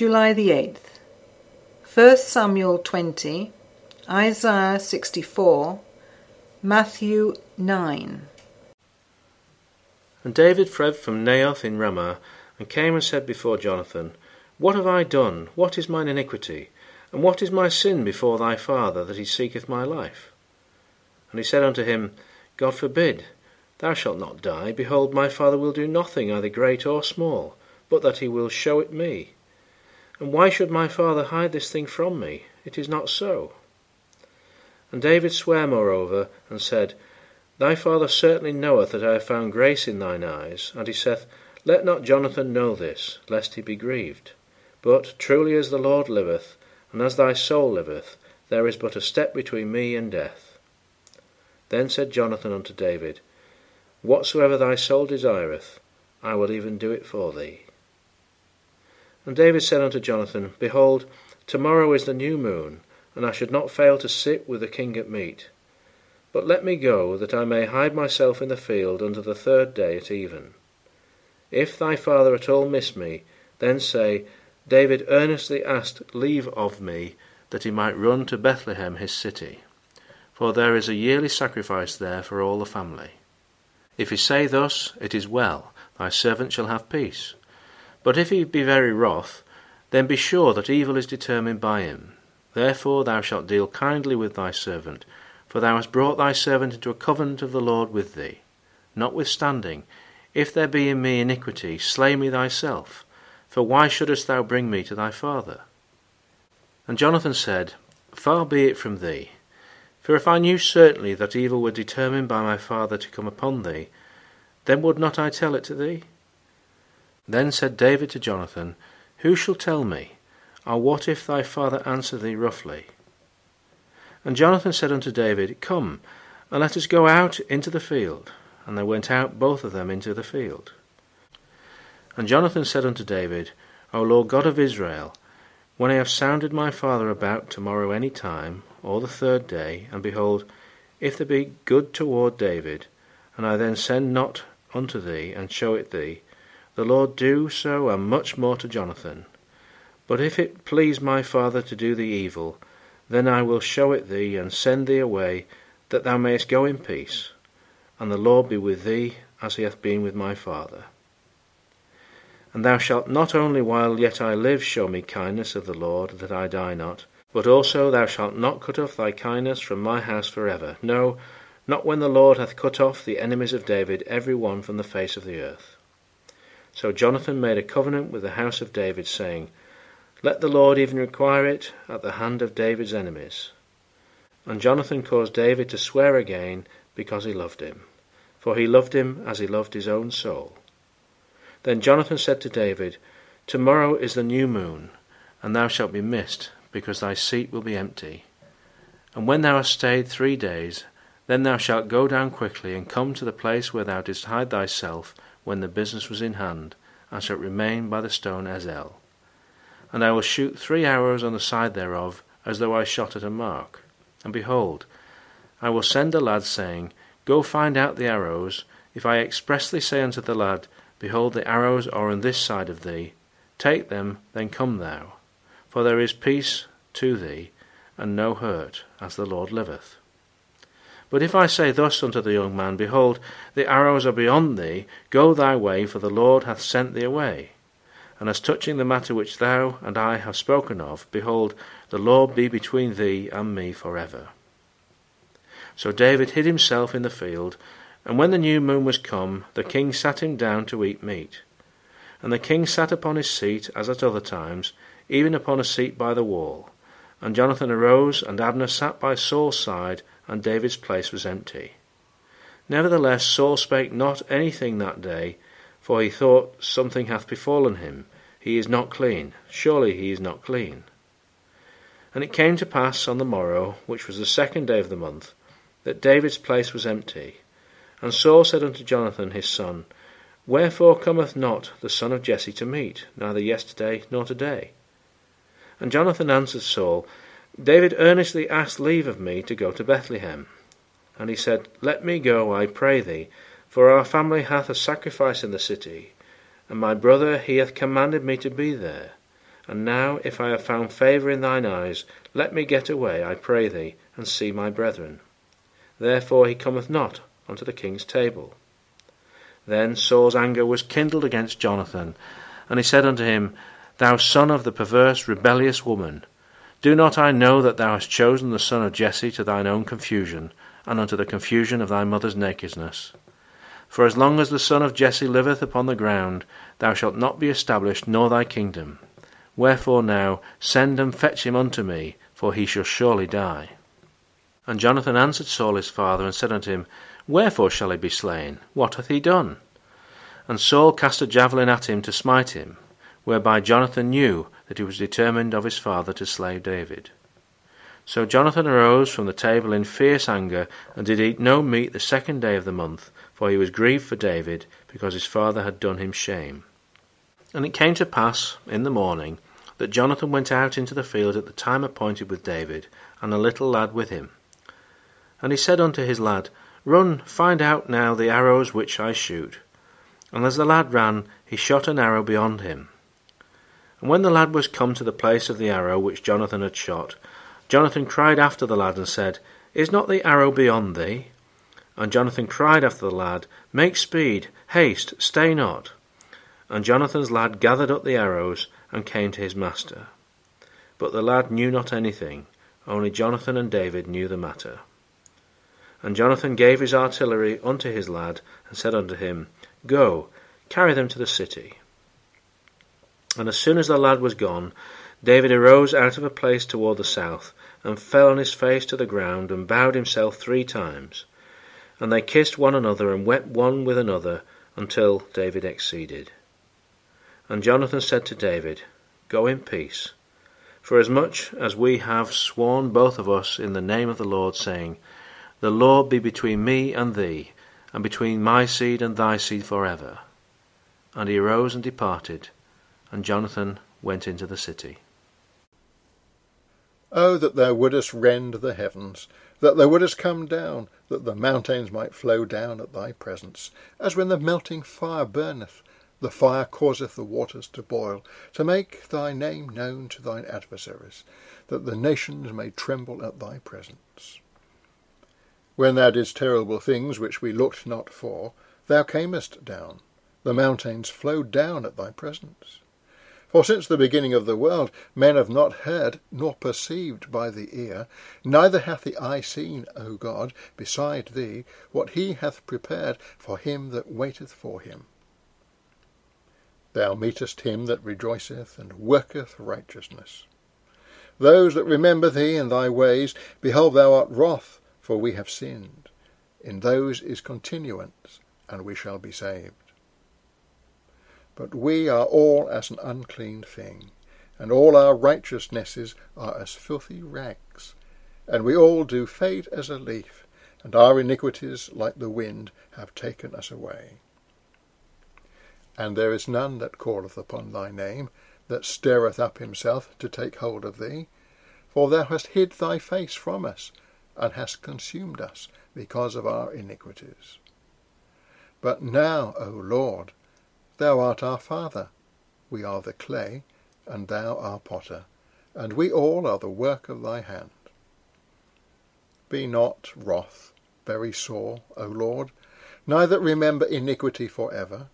July the 8th. 1 Samuel 20, Isaiah 64, Matthew 9. And David fled from Naioth in Ramah, and came and said before Jonathan, What have I done? What is mine iniquity? And what is my sin before thy father, that he seeketh my life? And he said unto him, God forbid, thou shalt not die. Behold, my father will do nothing, either great or small, but that he will show it me. And why should my father hide this thing from me? It is not so. And David sware moreover, and said, Thy father certainly knoweth that I have found grace in thine eyes. And he saith, Let not Jonathan know this, lest he be grieved. But truly as the Lord liveth, and as thy soul liveth, there is but a step between me and death. Then said Jonathan unto David, Whatsoever thy soul desireth, I will even do it for thee. And David said unto Jonathan, Behold, tomorrow is the new moon, and I should not fail to sit with the king at meat. But let me go, that I may hide myself in the field unto the third day at even. If thy father at all miss me, then say, David earnestly asked leave of me, that he might run to Bethlehem his city. For there is a yearly sacrifice there for all the family. If he say thus, It is well, thy servant shall have peace. But if he be very wroth, then be sure that evil is determined by him. Therefore thou shalt deal kindly with thy servant, for thou hast brought thy servant into a covenant of the Lord with thee. Notwithstanding, if there be in me iniquity, slay me thyself, for why shouldest thou bring me to thy father? And Jonathan said, Far be it from thee, for if I knew certainly that evil were determined by my father to come upon thee, then would not I tell it to thee? Then said David to Jonathan, Who shall tell me? Or what if thy father answer thee roughly? And Jonathan said unto David, Come, and let us go out into the field. And they went out both of them into the field. And Jonathan said unto David, O Lord God of Israel, when I have sounded my father about tomorrow any time, or the third day, and behold, if there be good toward David, and I then send not unto thee, and show it thee, the Lord do so and much more to Jonathan. But if it please my father to do thee evil, then I will show it thee, and send thee away, that thou mayest go in peace, and the Lord be with thee, as he hath been with my father. And thou shalt not only while yet I live show me kindness of the Lord, that I die not, but also thou shalt not cut off thy kindness from my house for ever. No, not when the Lord hath cut off the enemies of David every one from the face of the earth. So Jonathan made a covenant with the house of David, saying, let the Lord even require it at the hand of David's enemies. And Jonathan caused David to swear again because he loved him, for he loved him as he loved his own soul. Then Jonathan said to David, Tomorrow is the new moon, and thou shalt be missed, because thy seat will be empty. And when thou hast stayed three days, then thou shalt go down quickly, and come to the place where thou didst hide thyself when the business was in hand, and shalt remain by the stone Ezel and I will shoot three arrows on the side thereof, as though I shot at a mark. And behold, I will send a lad, saying, Go find out the arrows. If I expressly say unto the lad, Behold, the arrows are on this side of thee, take them, then come thou. For there is peace to thee, and no hurt, as the Lord liveth. But if I say thus unto the young man, Behold, the arrows are beyond thee, go thy way, for the Lord hath sent thee away. And as touching the matter which thou and I have spoken of, behold, the Lord be between thee and me for ever. So David hid himself in the field, and when the new moon was come, the king sat him down to eat meat. And the king sat upon his seat, as at other times, even upon a seat by the wall. And Jonathan arose, and Abner sat by Saul's side, and David's place was empty. Nevertheless Saul spake not anything that day, for he thought, Something hath befallen him. He is not clean. Surely he is not clean. And it came to pass on the morrow, which was the second day of the month, that David's place was empty. And Saul said unto Jonathan his son, Wherefore cometh not the son of Jesse to meat, neither yesterday nor today? And Jonathan answered Saul, David earnestly asked leave of me to go to Bethlehem. And he said, Let me go, I pray thee, for our family hath a sacrifice in the city, and my brother he hath commanded me to be there. And now, if I have found favour in thine eyes, let me get away, I pray thee, and see my brethren. Therefore he cometh not unto the king's table. Then Saul's anger was kindled against Jonathan, and he said unto him, Thou son of the perverse, rebellious woman, do not I know that thou hast chosen the son of Jesse to thine own confusion, and unto the confusion of thy mother's nakedness? For as long as the son of Jesse liveth upon the ground, thou shalt not be established, nor thy kingdom. Wherefore now send and fetch him unto me, for he shall surely die. And Jonathan answered Saul his father, and said unto him, Wherefore shall he be slain? What hath he done? And Saul cast a javelin at him to smite him, whereby Jonathan knew that he was determined of his father to slay David. So Jonathan arose from the table in fierce anger, and did eat no meat the second day of the month, for he was grieved for David, because his father had done him shame. And it came to pass in the morning that Jonathan went out into the field at the time appointed with David, and a little lad with him. And he said unto his lad, Run, find out now the arrows which I shoot. And as the lad ran, he shot an arrow beyond him. And when the lad was come to the place of the arrow which Jonathan had shot, Jonathan cried after the lad and said, Is not the arrow beyond thee? And Jonathan cried after the lad, Make speed, haste, stay not. And Jonathan's lad gathered up the arrows and came to his master. But the lad knew not anything, only Jonathan and David knew the matter. And Jonathan gave his artillery unto his lad, and said unto him, Go, carry them to the city. And as soon as the lad was gone, David arose out of a place toward the south, and fell on his face to the ground, and bowed himself three times. And they kissed one another, and wept one with another, until David exceeded. And Jonathan said to David, Go in peace, for as much as we have sworn both of us in the name of the Lord, saying, The Lord be between me and thee, and between my seed and thy seed for ever. And he arose and departed, and Jonathan went into the city. Oh, that thou wouldest rend the heavens, that thou wouldest come down, that the mountains might flow down at thy presence, as when the melting fire burneth, the fire causeth the waters to boil, to make thy name known to thine adversaries, that the nations may tremble at thy presence. When thou didst terrible things which we looked not for, thou camest down. The mountains flowed down at thy presence. For since the beginning of the world men have not heard nor perceived by the ear, neither hath the eye seen, O God, beside thee, what he hath prepared for him that waiteth for him. Thou meetest him that rejoiceth and worketh righteousness. Those that remember thee and thy ways, behold, thou art wroth, for we have sinned. In those is continuance, and we shall be saved. But we are all as an unclean thing, and all our righteousnesses are as filthy rags. And we all do fade as a leaf, and our iniquities, like the wind, have taken us away and there is none that calleth upon thy name, that stirreth up himself to take hold of thee. For thou hast hid thy face from us, and hast consumed us because of our iniquities. But now, O Lord, thou art our Father, we are the clay, and thou our potter, and we all are the work of thy hand. Be not wroth, very sore, O Lord, neither remember iniquity for ever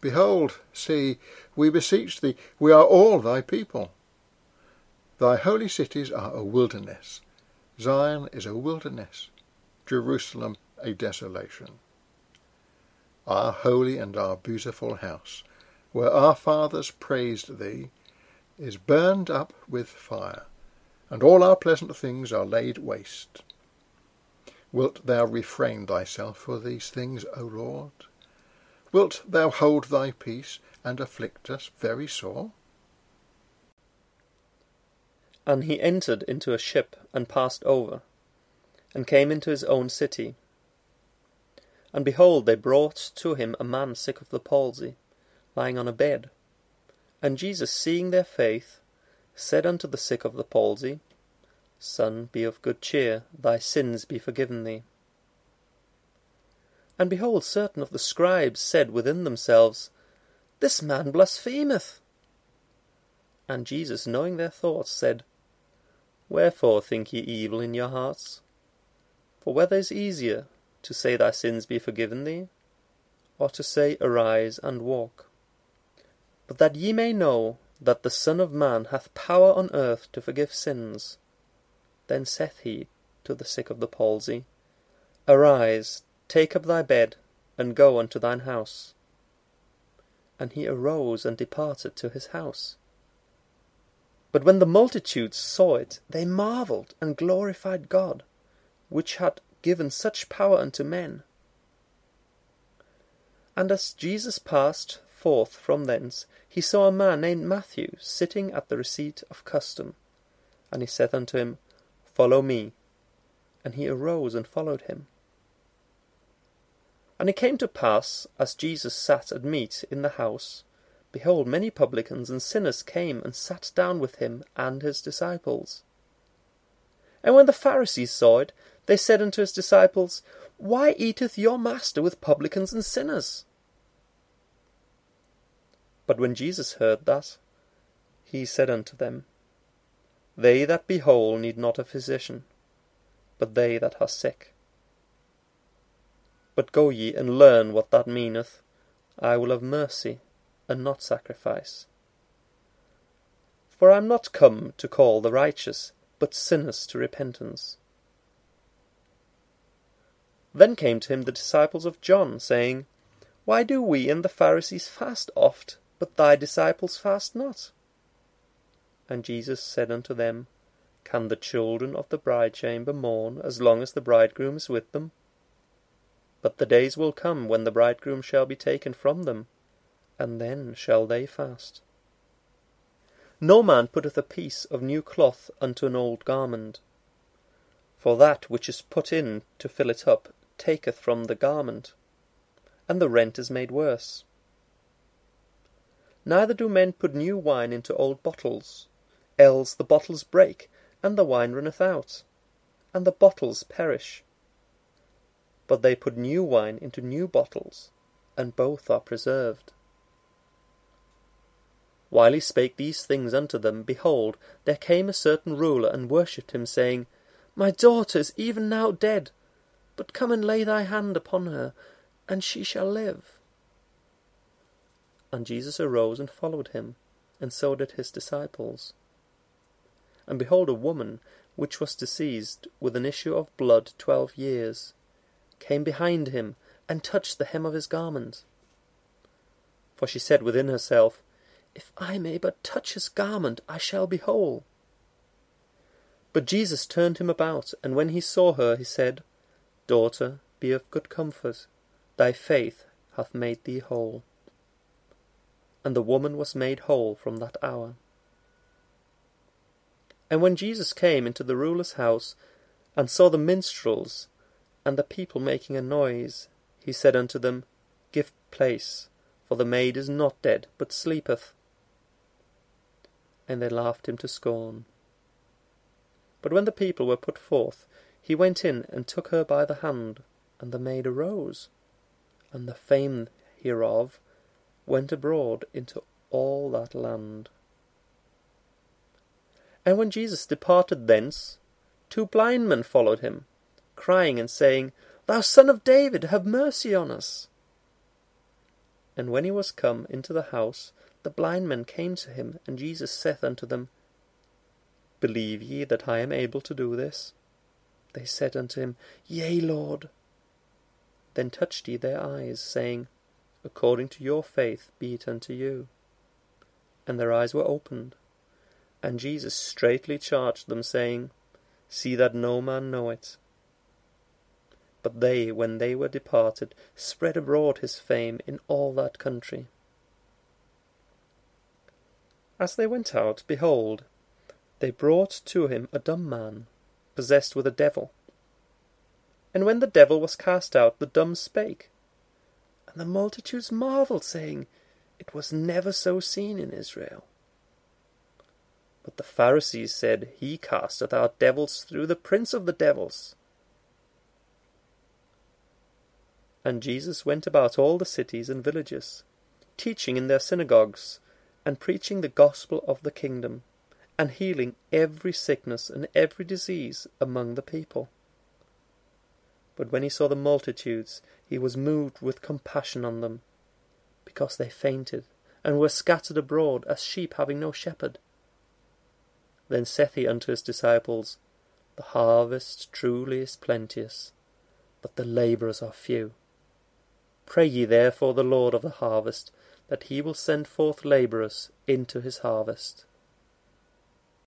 Behold, see, we beseech thee, we are all thy people. Thy holy cities are a wilderness. Zion is a wilderness, Jerusalem a desolation. Our holy and our beautiful house, where our fathers praised thee, is burned up with fire, and all our pleasant things are laid waste. Wilt thou refrain thyself for these things, O Lord? Wilt thou hold thy peace and afflict us very sore? And he entered into a ship and passed over, and came into his own city. And behold, they brought to him a man sick of the palsy, lying on a bed. And Jesus, seeing their faith, said unto the sick of the palsy, Son, be of good cheer, thy sins be forgiven thee. And behold, certain of the scribes said within themselves, This man blasphemeth. And Jesus, knowing their thoughts, said, Wherefore think ye evil in your hearts? For whether is easier, to say thy sins be forgiven thee, or to say, Arise and walk? But that ye may know that the Son of Man hath power on earth to forgive sins. Then saith he to the sick of the palsy, Arise, take up thy bed, and go unto thine house. And he arose and departed to his house. But when the multitudes saw it, they marvelled and glorified God, which had given such power unto men. And as Jesus passed forth from thence, he saw a man named Matthew sitting at the receipt of custom. And he said unto him, Follow me. And he arose and followed him. And it came to pass, as Jesus sat at meat in the house, behold, many publicans and sinners came and sat down with him and his disciples. And when the Pharisees saw it, they said unto his disciples, Why eateth your master with publicans and sinners? But when Jesus heard that, he said unto them, They that be whole need not a physician, but they that are sick. But go ye and learn what that meaneth, I will have mercy, and not sacrifice. For I am not come to call the righteous, but sinners to repentance. Then came to him the disciples of John, saying, Why do we and the Pharisees fast oft, but thy disciples fast not. And Jesus said unto them, Can the children of the bridechamber mourn as long as the bridegroom is with them? But the days will come when the bridegroom shall be taken from them, and then shall they fast. No man putteth a piece of new cloth unto an old garment, for that which is put in to fill it up taketh from the garment, and the rent is made worse. Neither do men put new wine into old bottles, else the bottles break, and the wine runneth out, and the bottles perish. But they put new wine into new bottles, and both are preserved. While he spake these things unto them, behold, there came a certain ruler and worshipped him, saying, My daughter is even now dead, but come and lay thy hand upon her, and she shall live. And Jesus arose and followed him, and so did his disciples. And behold, a woman, which was diseased with an issue of blood twelve years, came behind him, and touched the hem of his garment. For she said within herself, If I may but touch his garment, I shall be whole. But Jesus turned him about, and when he saw her, he said, Daughter, be of good comfort, thy faith hath made thee whole and the woman was made whole from that hour. And when Jesus came into the ruler's house, and saw the minstrels and the people making a noise, he said unto them, Give place, for the maid is not dead, but sleepeth. And they laughed him to scorn. But when the people were put forth, he went in and took her by the hand, and the maid arose, and the fame hereof went abroad into all that land. And when Jesus departed thence, two blind men followed him, crying and saying, Thou son of David, have mercy on us. And when he was come into the house, the blind men came to him, and Jesus saith unto them, Believe ye that I am able to do this? They said unto him, Yea, Lord. Then touched he their eyes, saying, according to your faith be it unto you. And their eyes were opened. And Jesus straitly charged them, saying, See that no man know it. But they, when they were departed, spread abroad his fame in all that country. As they went out, behold, they brought to him a dumb man, possessed with a devil. And when the devil was cast out, the dumb spake and the multitudes marveled, saying, It was never so seen in Israel. But the Pharisees said, He casteth out devils through the prince of the devils. And Jesus went about all the cities and villages, teaching in their synagogues, and preaching the gospel of the kingdom, and healing every sickness and every disease among the people. But when he saw the multitudes, he was moved with compassion on them, because they fainted, and were scattered abroad as sheep having no shepherd. Then saith he unto his disciples, The harvest truly is plenteous, but the labourers are few. Pray ye therefore the Lord of the harvest, that he will send forth labourers into his harvest.